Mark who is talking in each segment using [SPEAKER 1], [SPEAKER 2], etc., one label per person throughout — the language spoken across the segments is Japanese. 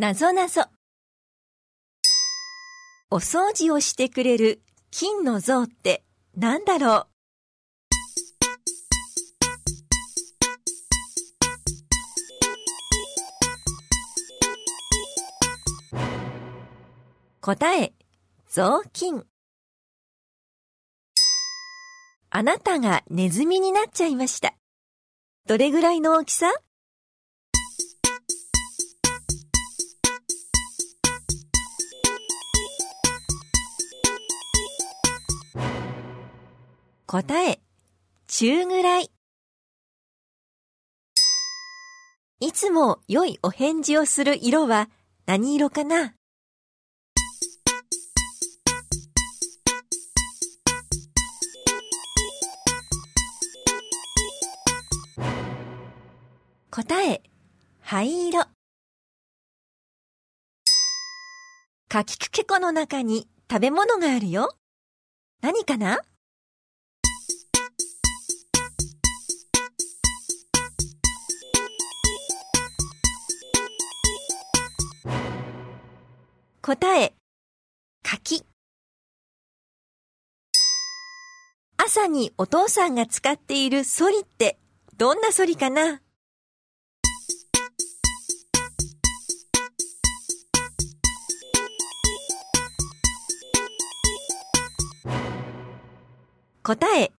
[SPEAKER 1] なぞなぞ。お掃除をしてくれる金の像って何だろう？答え、雑巾。あなたがネズミになっちゃいました。どれぐらいの大きさ？答え、中ぐらい。いつも良いお返事をする色は何色かな？答え、灰色。かきくけこの中に食べ物があるよ。何かな？答え、柿。朝にお父さんが使っているソリってどんなソリかな？答え、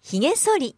[SPEAKER 1] ひげ剃り。